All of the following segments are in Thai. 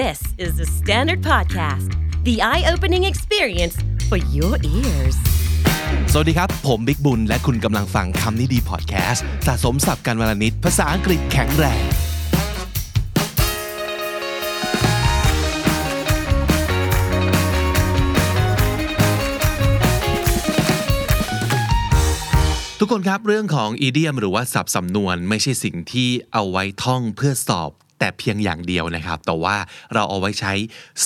This is the Standard Podcast, the eye opening experience for your ears. สวัสดีครับ ผมบิ๊กบุญ และคุณกำลังฟังคำนี้ดีพอดแคสต์สะสมสับการวลนิดภาษาอังกฤษแข็งแรง ทุกคนครับเรื่องของอีเดียมหรือว่าศัพท์สำนวนไม่ใช่สิ่งที่เอาไว้ท่องเพื่อสอบ แต่เพียงอย่างเดียวนะครับ แต่ว่าเราเอาไว้ใช้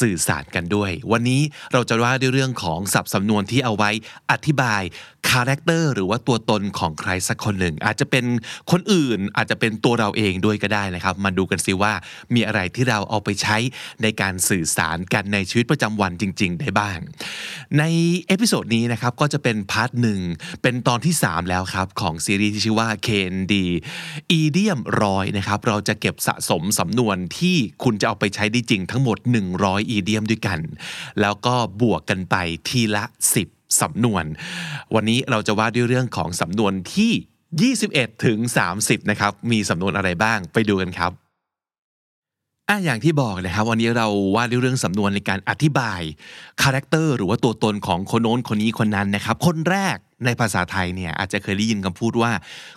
สื่อสารกันด้วย วันนี้เราจะว่าด้วยเรื่องของศัพท์สำนวนที่เอาไว้อธิบาย character หรือว่าตัวตนของใครสักคนหนึ่ง อาจจะเป็นคนอื่นอาจจะเป็นตัวเราเองด้วยก็ได้นะครับ มาดูกันสิว่ามีอะไรที่เราเอาไปใช้ในการสื่อสารกันในชีวิตประจำวันจริง ๆ ได้บ้าง ใน episode นี้นะครับก็จะเป็น part หนึ่งเป็นตอนที่ 3 แล้วครับ ของซีรีส์ที่ชื่อว่า KND อีเดียมร้อยนะครับเราจะเก็บสะสมสำำนวนที่คุณจะเอาไปใช้ได้จริงทั้งหมด 100 อีเดียมด้วยกัน แล้วก็บวกกันไปทีละ 10 สำนวน วันนี้เราจะว่าด้วยเรื่องของสำนวนที่ 21 ถึง 30 นะครับ มีสำนวนอะไรบ้างไปดูกันครับอะอย่างที่บอกนะครับ วันนี้เราว่าด้วยเรื่องสำนวนในการอธิบายคาแรคเตอร์หรือว่าตัวตนของคนโน้นคนนี้คนนั้นนะครับ คนแรกในภาษาไทยเนี่ยอาจจะเคยได้ยินคำพูดว่า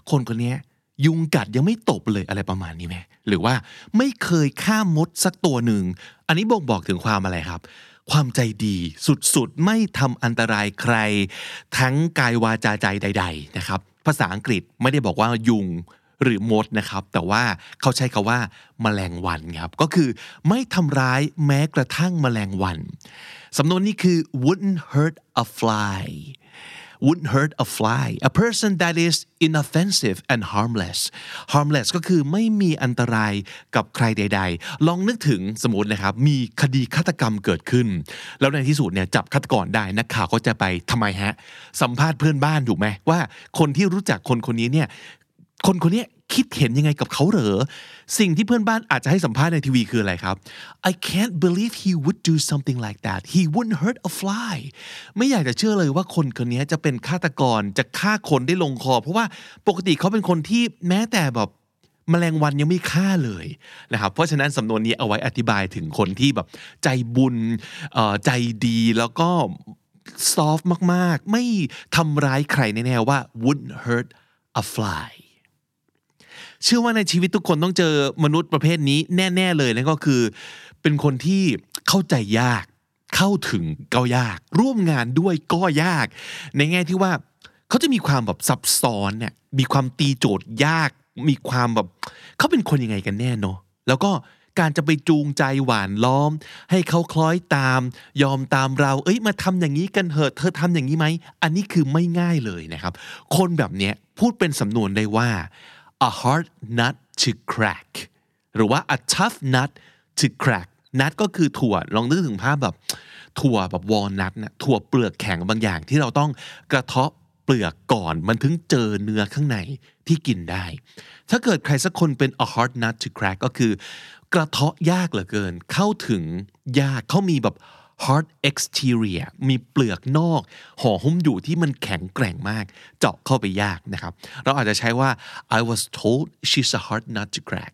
คนคนนี้ยยุงกัดยังไม่ตบเลยอะไรประมาณนี้ไหม หรือว่าไม่เคยฆ่ามดสักตัวหนึ่ง อันนี้บ่งบอกถึงความอะไรครับ ความใจดีสุดๆ ไม่ทำอันตรายใคร ทั้งกายวาจาใจใด ๆ นะครับ ภาษาอังกฤษไม่ได้บอกว่ายุงหรือมดนะครับ แต่ว่าเขาใช้คาว่าแมลงวันครับ ก็คือไม่ทำร้ายแม้กระทั่งแมลงวัน สำนวนนี้คือ wouldn't hurt a fly wouldn't hurt a fly a person that is inoffensive and harmless harmless ก็คือไม่มีอันตรายกับใครใด ๆ ลองนึกถึงสมมตินะครับ มีคดีฆาตกรรมเกิดขึ้น แล้วในที่สุดเนี่ยจับฆาตกรได้นักข่าวก็จะไปทำไมฮะ สัมภาษณ์เพื่อนบ้านถูกไหมว่าคนที่รู้จักคนคนนี้เนี่ยคนคนนี้ คิดเห็นยังไงกับเขาเหรอ สิ่งที่เพื่อนบ้านอาจจะให้สัมภาษณ์ในทีวีคืออะไรครับ I can't believe he would do something like that he wouldn't hurt a fly ไม่อยากจะเชื่อเลยว่าคนคนนี้จะเป็นฆาตกรจะฆ่าคนได้ลงคอ เพราะว่าปกติเขาเป็นคนที่แม้แต่แบบแมลงวันยังไม่ฆ่าเลยนะครับเพราะฉะนั้นสำนวนนี้เอาไว้อธิบายถึงคนที่แบบใจบุญใจดีแล้วก็ soft มากๆ ไม่ทำร้ายใครแน่ๆว่า wouldn't hurt a fly เชื่อว่าในชีวิตทุกคนต้องเจอมนุษย์ประเภทนี้แน่ ๆ เลยนั่นก็คือ เป็นคนที่เข้าใจยาก เข้าถึงก็ยาก ร่วมงานด้วยก็ยาก ในแง่ที่ว่าเขาจะมีความแบบซับซ้อนเนี่ยมีความตีโจทย์ยาก มีความแบบเขาเป็นคนยังไงกันแน่เนาะแล้วก็การจะไปจูงใจหวานล้อม ให้เขาคล้อยตาม ยอมตามเรา เอ้ยมาทำอย่างนี้กันเถอะเธอทำอย่างนี้ไหมอันนี้คือไม่ง่ายเลยนะครับ คนแบบเนี้ยพูดเป็นสำนวนได้ว่า a hard nut to crack หรือว่า a tough nut to crack nut ก็คือถั่วลองนึกถึงภาพแบบ ถั่วแบบวอลนัทนะถั่วเปลือกแข็งบางอย่างที่เราต้องกระเทาะเปลือกก่อนมันถึงเจอเนื้อข้างในที่กินได้ ถ้าเกิดใครสักคนเป็น a hard nut to crack ก็คือ กระเทาะยากเหลือเกิน เข้าถึงยากเขามีแบบ hard exterior มีเปลือกนอกห่อหุ้มอยู่ที่มันแข็งแกร่งมาก เจาะเข้าไปยากนะครับ เราอาจจะใช้ว่า I was told she's a hard nut to crack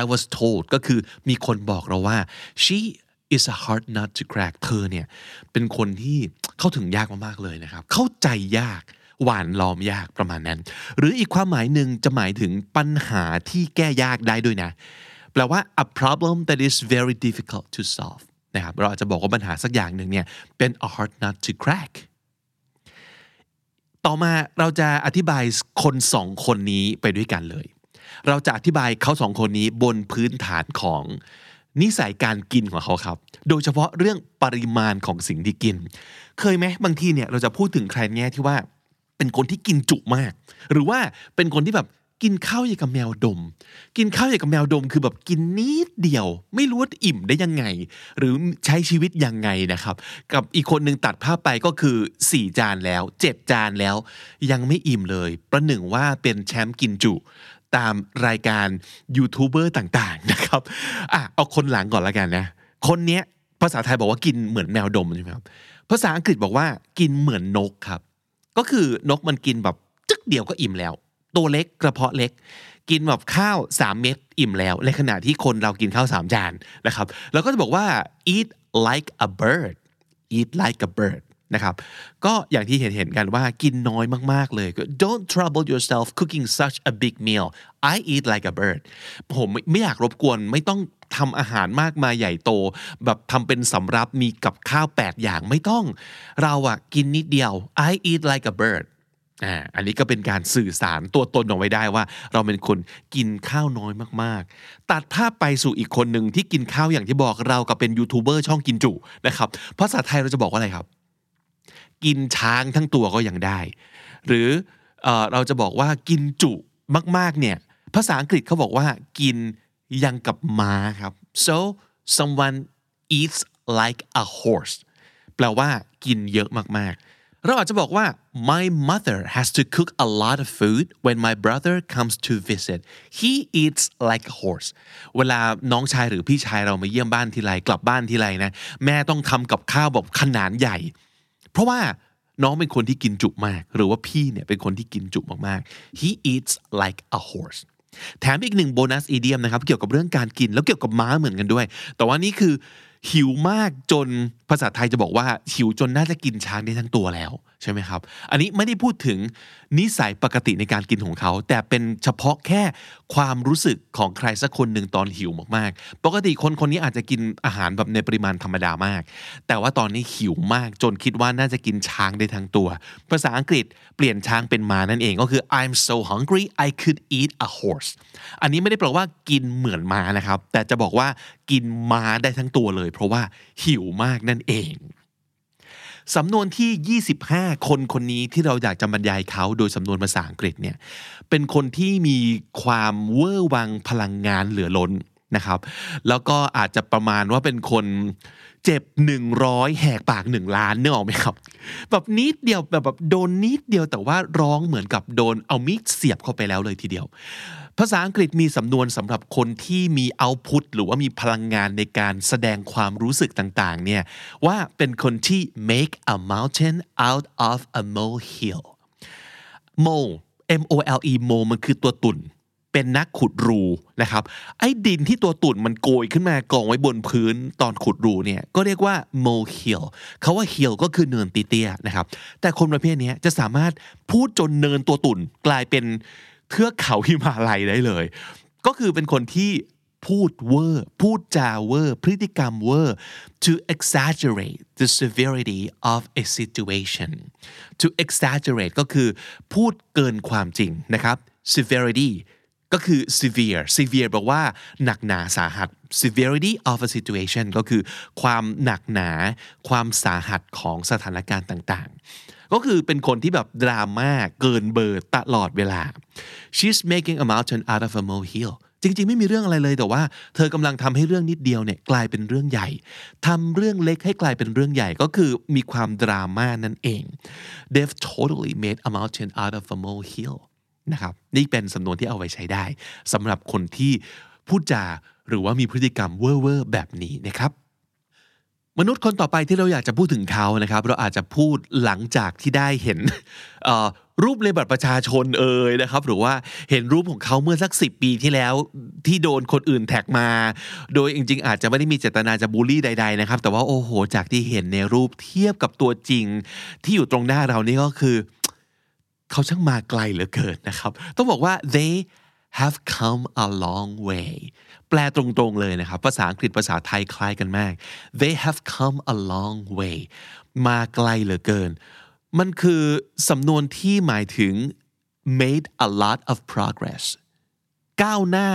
I was told ก็คือมีคนบอกเราว่า she is a hard nut to crack เธอเนี่ย เป็นคนที่เข้าถึงยากมากๆเลยนะครับ เข้าใจยาก หวานล้อมยากประมาณนั้น หรืออีกความหมายหนึ่งจะหมายถึงปัญหาที่แก้ยากได้ด้วยนะ แปลว่า a problem that is very difficult to solve นะครับเราอาจจะบอกว่าปัญหาสักอย่างหนึ่งเนี่ยเป็น a hard nut to crack ต่อมาเราจะอธิบายคนสองคนนี้ไปด้วยกันเลย เราจะอธิบายเขาสองคนนี้บนพื้นฐานของนิสัยการกินของเขาครับ โดยเฉพาะเรื่องปริมาณของสิ่งที่กิน เคยไหมบางทีเนี่ยเราจะพูดถึงใครแง่ที่ว่าเป็นคนที่กินจุมาก หรือว่าเป็นคนที่แบบ กินข้าวอย่างกับแมวดม กินข้าวอย่างกับแมวดม คือแบบกินนิดเดียว ไม่รู้ว่าอิ่มได้ยังไง หรือใช้ชีวิตยังไงนะครับ กับอีกคนหนึ่งตัดภาพไปก็คือ 4 จานแล้ว7จานแล้ว ยังไม่อิ่มเลย ประหนึ่งว่าเป็นแชมป์กินจุ ตามรายการยูทูบเบอร์ต่างๆนะครับอะเอาคนหลังก่อนละกันนะ คนเนี้ยภาษาไทยบอกว่ากินเหมือนแมวดมใช่ไหมครับภาษาอังกฤษบอกว่ากินเหมือนนกครับ ก็คือนกมันกินแบบจึกเดียวก็อิ่มแล้ว ตัวเล็กกระเพาะเล็ก กินแบบข้าว 3 เม็ดอิ่มแล้ว ในขณะที่คนเรากินข้าว 3 จานนะครับแล้วก็จะบอกว่า eat like a bird eat like a bird นะครับก็อย่างที่เห็นเห็นกันว่ากินน้อยมาก ๆ เลย don't trouble yourself cooking such a big meal I eat like a bird ผมไม่อยากรบกวนไม่ต้องทำอาหารมากมายใหญ่โต แบบทำเป็นสำรับมีกับข้าว 8 อย่างไม่ต้อง เราอะกินนิดเดียว I eat like a bird อ่าอันนี้ก็เป็นการสื่อสารตัวตนออกไว้ได้ว่า เราเป็นคนกินข้าวน้อยมากๆ ตัดภาพไปสู่อีกคนหนึ่งที่กินข้าวอย่างที่บอกเรากับเป็นยูทูบเบอร์ช่องกินจุนะครับภาษาไทยเราจะบอกว่าอะไรครับ กินช้างทั้งตัวก็ยังได้ หรือเอเราจะบอกว่ากินจุมากๆเนี่ยภาษาอังกฤษเขาบอกว่ากินยังกับม้าครับ so someone eats like a horse แปลว่ากินเยอะมากๆ เราอาจจะบอกว่า my mother has to cook a lot of food when my brother comes to visit he eats like a horse เวลาน้องชายหรือพี่ชายเรามาเยี่ยมบ้านทีไรกลับบ้านทีไรนะ แม่ต้องทำกับข้าวแบบขนาดใหญ่ เพราะว่าน้องเป็นคนที่กินจุมาก หรือว่าพี่เนี่ยเป็นคนที่กินจุมากๆ he eats like a horse แถมอีกหนึ่งโบนัสอีเดียมนะครับ เกี่ยวกับเรื่องการกินแล้วเกี่ยวกับม้าเหมือนกันด้วย แต่ว่านี่คือ หิวมากจนภาษาไทยจะบอกว่าหิวจนน่าจะกินช้างได้ทั้งตัวแล้ว ใช่ไหมครับ อันนี้ไม่ได้พูดถึงนิสัยปกติในการกินของเขา แต่เป็นเฉพาะแค่ความรู้สึกของใครสักคนหนึ่งตอนหิวมากๆ ปกติคนคนนี้อาจจะกินอาหารแบบในปริมาณธรรมดามาก แต่ว่าตอนนี้หิวมากจนคิดว่าน่าจะกินช้างได้ทั้งตัว ภาษาอังกฤษเปลี่ยนช้างเป็นมานั่นเองก็คือ I'm so hungry I could eat a horse อันนี้ไม่ได้แปลว่ากินเหมือนม้านะครับ แต่จะบอกว่ากินม้าได้ทั้งตัวเลย เพราะว่าหิวมากนั่นเอง สำนวนที่ 25 คนคนนี้ที่เราอยากจะบรรยายเขาโดยสำนวนภาษาอังกฤษเนี่ยเป็นคนที่มีความเวอร์วังพลังงานเหลือล้นนะครับ แล้วก็อาจจะประมาณว่าเป็นคนเจ็บ 100 แหกปาก 1 ล้านเนื้อออกไหมครับ แบบนิดเดียวแบบแบบโดนนิดเดียวแต่ว่าร้องเหมือนกับโดนเอามีดเสียบเข้าไปแล้วเลยทีเดียว ภาษาอังกฤษมีสำนวนสำหรับคนที่มีเอาพุตหรือว่ามีพลังงานในการแสดงความรู้สึกต่างๆเนี่ยว่าเป็นคนที่ make a mountain out of a molehill mole M O L E mole มันคือตัวตุ่น เป็นนักขุดรูนะครับไอ้ดินที่ตัวตุ่นมันโกยขึ้นมากองไว้บนพื้นตอนขุดรูเนี่ยก็เรียกว่า molehill เขาว่า hill ก็คือเนินเตี้ยๆนะครับแต่คนประเภทนี้จะสามารถพูดจนเนินตัวตุ่นกลายเป็น เทือกเขาหิมาลัยได้เลย ก็คือเป็นคนที่พูดเวอร์พูดจาเวอร์พฤติกรรมเวอร์ to exaggerate the severity of a situation to exaggerate ก็คือพูดเกินความจริงนะครับ severity ก็คือ severe severe แปลว่าหนักหนาสาหัส severity of a situation ก็คือความหนักหนา ความสาหัสของสถานการณ์ต่างๆ ก็คือเป็นคนที่แบบดราม่าเกินเบอร์ตลอดเวลา she's making a mountain out of a molehill จริงๆ ไม่มีเรื่องอะไรเลยแต่ว่าเธอกำลังทำให้เรื่องนิดเดียวเนี่ยกลายเป็นเรื่องใหญ่ทำเรื่องเล็กให้กลายเป็นเรื่องใหญ่ก็คือมีความดราม่านั่นเอง they've totally made a mountain out of a molehill นะครับนี่เป็นสำนวนที่เอาไว้ใช้ได้สำหรับคนที่พูดจาหรือว่ามีพฤติกรรมเว่อร์แบบนี้นะครับ มนุษย์คนต่อไปที่เราอยากจะพูดถึงเขานะครับ เราอาจจะพูดหลังจากที่ได้เห็นรูปในบัตรประชาชนเอ่ยนะครับ หรือว่าเห็นรูปของเขาเมื่อสักสิปีที่แล้วที่โดนคนอื่นแท็กมา โดยจริง ๆ อาจจะไม่ได้มีเจตนาจะบูลลี่ใด ๆ นะครับ แต่ว่าโอ้โห จากที่เห็นในรูปเทียบกับตัวจริง ที่อยู่ตรงหน้าเรานี่ก็คือ เขาช่างมาไกลเหลือเกินนะครับ ต้องบอกว่า they have come a long way แปลตรงๆเลยนะครับ ภาษาอังกฤษภาษาไทยคล้ายกันมาก they have come a long way มาไกลเหลือเกิน มันคือสำนวนที่หมายถึง made a lot of progress ก้าวหน้า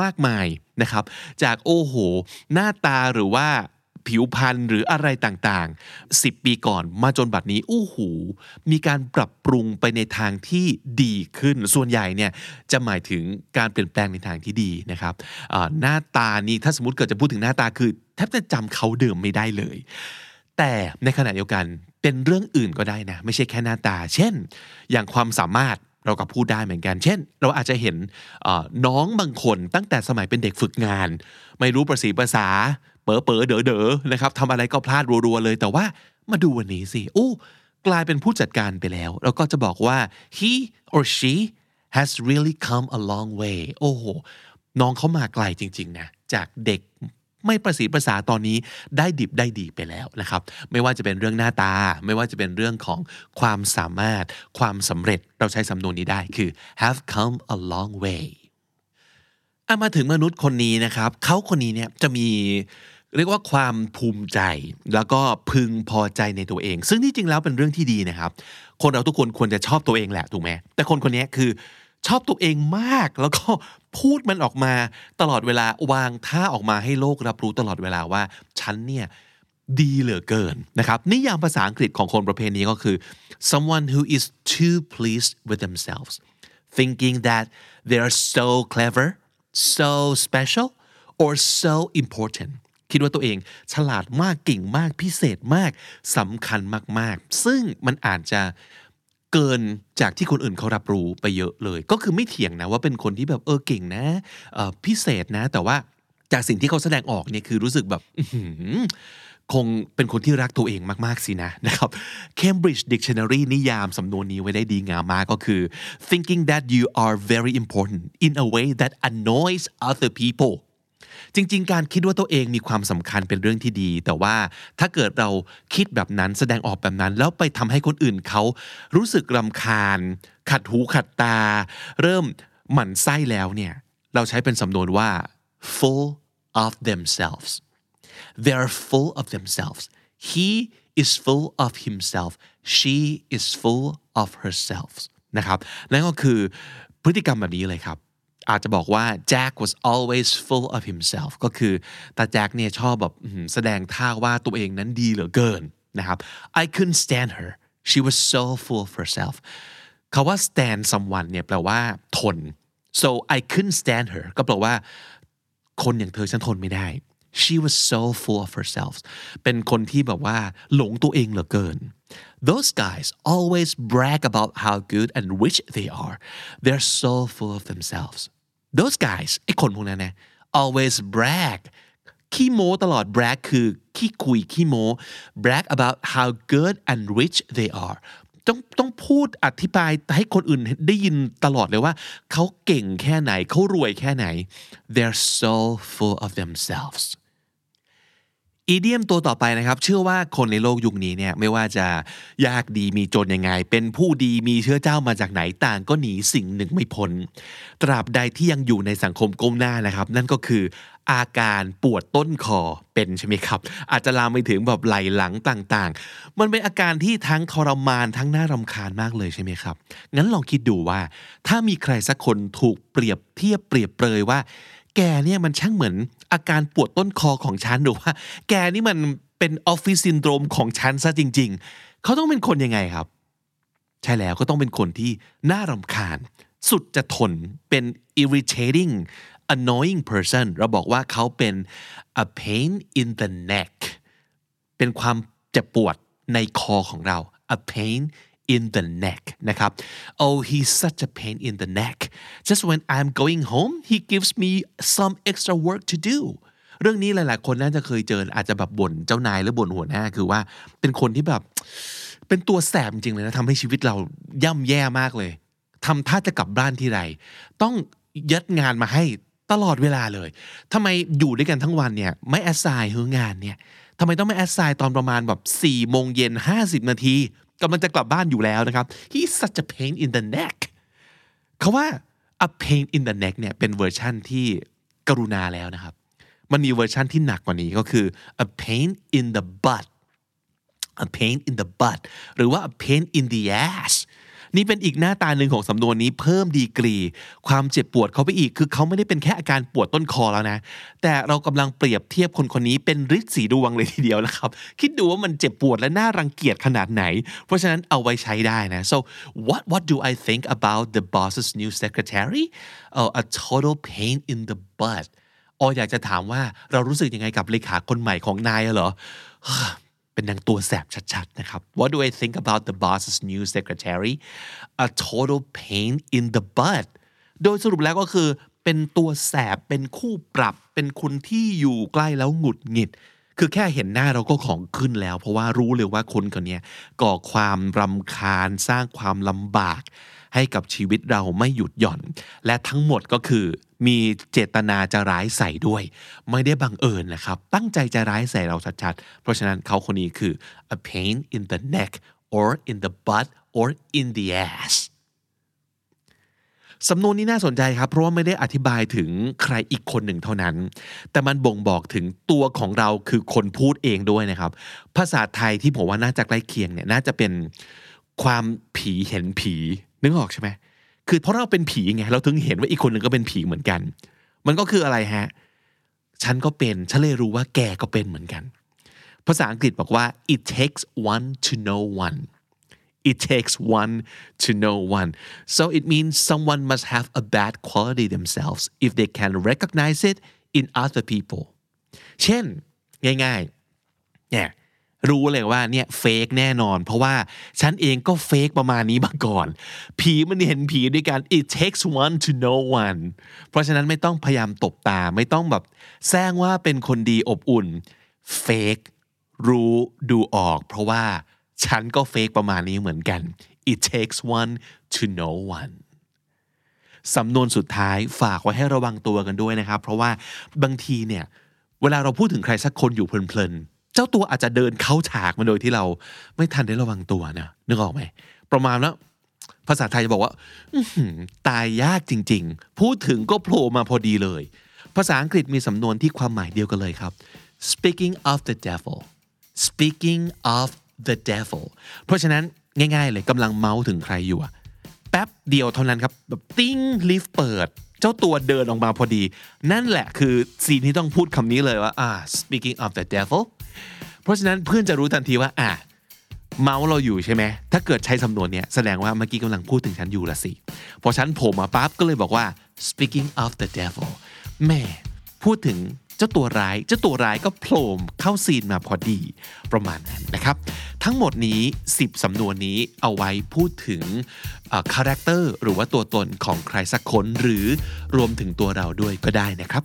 มากมายนะครับ จากโอ้โห หน้าตาหรือว่า ผิวพรรณหรืออะไรต่างๆ 10 ปีก่อนมาจนบัดนี้อู้หู มีการปรับปรุงไปในทางที่ดีขึ้น ส่วนใหญ่เนี่ยจะหมายถึงการเปลี่ยนแปลงในทางที่ดีนะครับหน้าตานี้ถ้าสมมติเกิดจะพูดถึงหน้าตาคือแทบจะจำเขาเดิมไม่ได้เลย แต่ในขณะเดียวกันเป็นเรื่องอื่นก็ได้นะ ไม่ใช่แค่หน้าตา เช่น อย่างความสามารถเราก็พูดได้เหมือนกัน เช่น เราอาจจะเห็นน้องบางคนตั้งแต่สมัยเป็นเด็กฝึกงาน ไม่รู้ประสีภาษา เป๋อเป๋อเด๋อเด๋อนะครับทำอะไรก็พลาดรัวๆเลย แต่ว่ามาดูวันนี้สิอู้กลายเป็นผู้จัดการไปแล้ว แล้วก็จะบอกว่า he or she has really come a long way โอ้โห น้องเขามาไกลจริง ๆ นะ จากเด็กไม่ประสีภาษาตอนนี้ได้ดิบได้ดีไปแล้วนะครับ ไม่ว่าจะเป็นเรื่องหน้าตา ไม่ว่าจะเป็นเรื่องของความสามารถ ความสำเร็จเราใช้สำนวนนี้ได้คือ have come a long way อามาถึงมนุษย์คนนี้นะครับ เขาคนนี้เนี่ยจะมี เรียกว่าความภูมิใจ แล้วก็พึงพอใจในตัวเอง ซึ่งที่จริงแล้วเป็นเรื่องที่ดีนะครับ คนเราทุกคนควรจะชอบตัวเองแหละถูกไหมแต่คนคนนี้คือชอบตัวเองมากแล้วก็พูดมันออกมาตลอดเวลาวางท่าออกมาให้โลกรับรู้ตลอดเวลาว่าฉันเนี่ยดีเหลือเกินนะครับนิยามภาษาอังกฤษของคนประเภทนี้ก็คือ someone who is too pleased with themselves thinking that they are so clever so special or so important คิดว่าตัวเอง ฉลาดมากเก่งมากพิเศษมากสำคัญมากๆ ซึ่งมันอาจจะเกินจากที่คนอื่นเขารับรู้ไปเยอะเลย ก็คือไม่เถียงนะว่าเป็นคนที่แบบเออเก่งนะพิเศษนะ แต่ว่าจากสิ่งที่เขาแสดงออกเนี่ยคือรู้สึกแบบคงเป็นคนที่รักตัวเองมาก ๆ สินะนะครับ Cambridge Dictionary นิยามสำนวนนี้ไว้ได้ดีงามมากก็คือ thinking that you are very important in a way that annoys other people จริง ๆ การคิดว่าตัวเองมีความสำคัญเป็นเรื่องที่ดี แต่ว่าถ้าเกิดเราคิดแบบนั้นแสดงออกแบบนั้น แล้วไปทำให้คนอื่นเขารู้สึกรำคาญ ขัดหูขัดตา เริ่มหมั่นไส้แล้วเนี่ยเราใช้เป็นสำนวนว่า full of themselves they are full of themselves he is full of himself she is full of herself นะครับนั่นก็คือพฤติกรรมแบบนี้เลยครับ อาจจะบอกว่า Jack was always full of himself ก็คือตาแจ็คเนี่ยชอบแบบแสดงท่าว่าตัวเองนั้นดีเหลือเกินนะครับ I couldn't stand her she was so full of herself คาว่า stand someone เนี่ยแปลว่าทน so I couldn't stand her ก็แปลว่า คนอย่างเธอฉันทนไม่ได้ she was so full of herself เป็นคนที่แบบว่าหลงตัวเองเหลือเกิน those guys always brag about how good and rich they are they're so full of themselves those guys ไอ้คนพวกนั้นนะ always brag ขี้โม้ตลอด brag คือขี้คุยขี้โม้ brag about how good and rich they are ต้องต้องพูดอธิบายให้คนอื่นได้ยินตลอดเลยว่าเขาเก่งแค่ไหนเขารวยแค่ไหน they're so full of themselves อีเดียมตัวต่อไปนะครับ เชื่อว่าคนในโลกยุคนี้เนี่ยไม่ว่าจะยากดีมีจนยังไง เป็นผู้ดีมีเชื้อเจ้ามาจากไหนต่างก็หนีสิ่งหนึ่งไม่พ้น ตราบใดที่ยังอยู่ในสังคมก้มหน้านะครับ นั่นก็คืออาการปวดต้นคอเป็นใช่ไหมครับ อาจจะลามไปถึงแบบไหล่หลังต่างๆ มันเป็นอาการที่ทั้งทรมานทั้งน่ารำคาญมากเลยใช่ไหมครับ งั้นลองคิดดูว่า ถ้ามีใครสักคนถูกเปรียบเทียบเปรียบเปรยว่า แกเนี่ยมันช่างเหมือนอาการปวดต้นคอของฉันหรือว่า แกนี่มันเป็นออฟฟิศซินโดรมของฉันซะจริง ๆ เขาต้องเป็นคนยังไงครับ ใช่แล้วก็ต้องเป็นคนที่น่ารำคาญ สุดจะทนเป็น irritating annoying person เราบอกว่าเขาเป็น a pain in the neck เป็นความเจ็บปวดในคอของเรา a pain in the neck นะครับ oh he's such a pain in the neck just when I'm going home he gives me some extra work to do เรื่องนี้หลาย ๆ คนน่าจะเคยเจออาจจะแบบบ่นเจ้านายหรือบ่นหัวหน้าคือว่าเป็นคนที่แบบเป็นตัวแสบจริงเลยนะทำให้ชีวิตเราย่ำแย่มากเลยทำท่าจะกลับบ้านทีไร ต้องยัดงานมาให้ตลอดเวลาเลยทำไมอยู่ด้วยกันทั้งวันเนี่ยไม่ assign งานเนี่ยทำไมต้องไม่ assign ตอนประมาณแบบ4โมงเย็น50 นาที กำลังจะกลับบ้านอยู่แล้วนะครับ he's such a pain in the neck เขาว่า a pain in the neck เนี่ยเป็นเวอร์ชั่นที่กรุณาแล้วนะครับ มันมีเวอร์ชั่นที่หนักกว่านี้ก็คือ a pain in the butt a pain in the butt หรือว่า a pain in the ass นี่เป็นอีกหน้าตาหนึ่งของสำนวนนี้เพิ่มดีกรี ความเจ็บปวดเข้าไปอีก คือเขาไม่ได้เป็นแค่อาการปวดต้นคอแล้วนะ แต่เรากำลังเปรียบเทียบคนคนนี้เป็นฤทธิ์สีดวงเลยทีเดียวนะครับ คิดดูว่ามันเจ็บปวดและน่ารังเกียจขนาดไหน เพราะฉะนั้นเอาไว้ใช้ได้นะ so what what do I think about the boss's new secretary oh a total pain in the butt ออยากจะถามว่าเรารู้สึกยังไงกับเลขาคนใหม่ของนายเหรอ เป็นนางตัวแสบชัดๆนะครับ What do I think about the boss's new secretary a total pain in the butt โดยสรุปแล้วก็คือเป็นตัวแสบเป็นคู่ปรับ เป็นคนที่อยู่ใกล้แล้วหงุดหงิด คือแค่เห็นหน้าเราก็ของขึ้นแล้ว เพราะว่ารู้เลยว่าคนคนนี้ก่อความรำคาญสร้างความลำบาก ให้กับชีวิตเราไม่หยุดหย่อน และทั้งหมดก็คือ มีเจตนาจะร้ายใส่ด้วย ไม่ได้บังเอิญนะครับ ตั้งใจจะร้ายใส่เราชัดๆ เพราะฉะนั้นเขาคนนี้คือ a pain in the neck or in the butt or in the ass สำนวนนี้น่าสนใจครับ เพราะว่าไม่ได้อธิบายถึงใครอีกคนหนึ่งเท่านั้น แต่มันบ่งบอกถึงตัวของเราคือคนพูดเองด้วยนะครับ ภาษาไทยที่ผมว่าน่าจะใกล้เคียงเนี่ยน่าจะเป็นความผีเห็นผี นึกออกใช่ไหม คือเพราะเราเป็นผีไงเราถึงเห็นว่าอีกคนหนึ่งก็เป็นผีเหมือนกัน มันก็คืออะไรฮะ ฉันก็เป็นฉันเลยรู้ว่าแกก็เป็นเหมือนกัน ภาษาอังกฤษบอกว่า it takes one to know one it takes one to know one so it means someone must have a bad quality themselves if they can recognize it in other people เช่น ง่ายๆเนี่ย รู้เลยว่าเนี่ยเฟกแน่นอน เพราะว่าฉันเองก็เฟกประมาณนี้มาก่อน ผีมันเห็นผีด้วยกัน it takes one to know one เพราะฉะนั้นไม่ต้องพยายามตบตาไม่ต้องแบบแซงว่าเป็นคนดีอบอุ่นเฟกรู้ดูออก เพราะว่าฉันก็เฟกประมาณนี้เหมือนกัน it takes one to know one สำนวนสุดท้ายฝากไว้ให้ระวังตัวกันด้วยนะครับ เพราะว่าบางทีเนี่ย เวลาเราพูดถึงใครสักคนอยู่เพลินๆ เจ้าตัวอาจจะเดินเข้าฉากมาโดยที่เราไม่ทันได้ระวังตัวนะนึกออกไหมประมาณแล้วภาษาไทยจะบอกว่าตายยากจริง ๆ พูดถึงก็โผล่มาพอดีเลย ภาษาอังกฤษมีสำนวนที่ความหมายเดียวกันเลยครับ speaking of the devil speaking of the devil เพราะฉะนั้นง่าย ๆ เลยกำลังเมาส์ถึงใครอยู่อะแป๊บเดียวเท่านั้นครับแบบติ้งลิฟต์เปิด เจ้าตัวเดินออกมาพอดี นั่นแหละคือซีนที่ต้องพูดคำนี้เลยว่าอ่า speaking of the devil เพราะฉะนั้นเพื่อนจะรู้ทันทีว่าอ่าเมาส์เราอยู่ใช่ไหมถ้าเกิดใช้สำนวนเนี้ยแสดงว่าเมื่อกี้กำลังพูดถึงฉันอยู่ละสิพอฉันโผล่มาปั๊บก็เลยบอกว่า speaking of the devil แม่พูดถึงเจ้าตัวร้าย เจ้าตัวร้ายก็โผล่เข้าซีนมาพอดีประมาณนั้นนะครับ ทั้งหมดนี้ 10 สำนวนนี้เอาไว้พูดถึงcharacter หรือว่าตัวตนของใครสักคนหรือรวมถึงตัวเราด้วยก็ได้นะครับ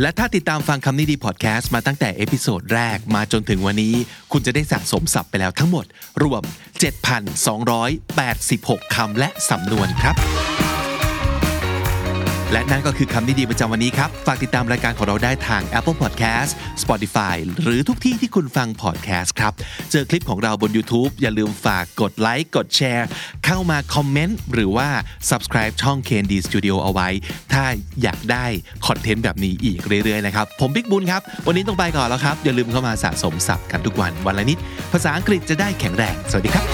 และถ้าติดตามฟังคำนี้ดีพอดแคสต์มาตั้งแต่ episode แรกมาจนถึงวันนี้ คุณจะได้สะสมศัพท์ไปแล้วทั้งหมด รวม 7,286 คำและสำนวนครับ และนั่นก็คือคำนี้ดีประจำวันนี้ครับ ฝากติดตามรายการของเราได้ทาง Apple Podcast Spotify หรือทุกที่ที่คุณฟัง podcast ครับ เจอคลิปของเราบน YouTube อย่าลืมฝากกดไลค์กดแชร์เข้ามาคอมเมนต์หรือว่า subscribe ช่อง KND Studio เอาไว้ ถ้าอยากได้คอนเทนต์แบบนี้อีกเรื่อยๆนะครับ ผมบิ๊กบุญครับ วันนี้ต้องไปก่อนแล้วครับ อย่าลืมเข้ามาสะสมศัพท์กันทุกวันวันละนิด ภาษาอังกฤษจะได้แข็งแรง สวัสดีครับ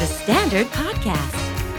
The Standard Podcast,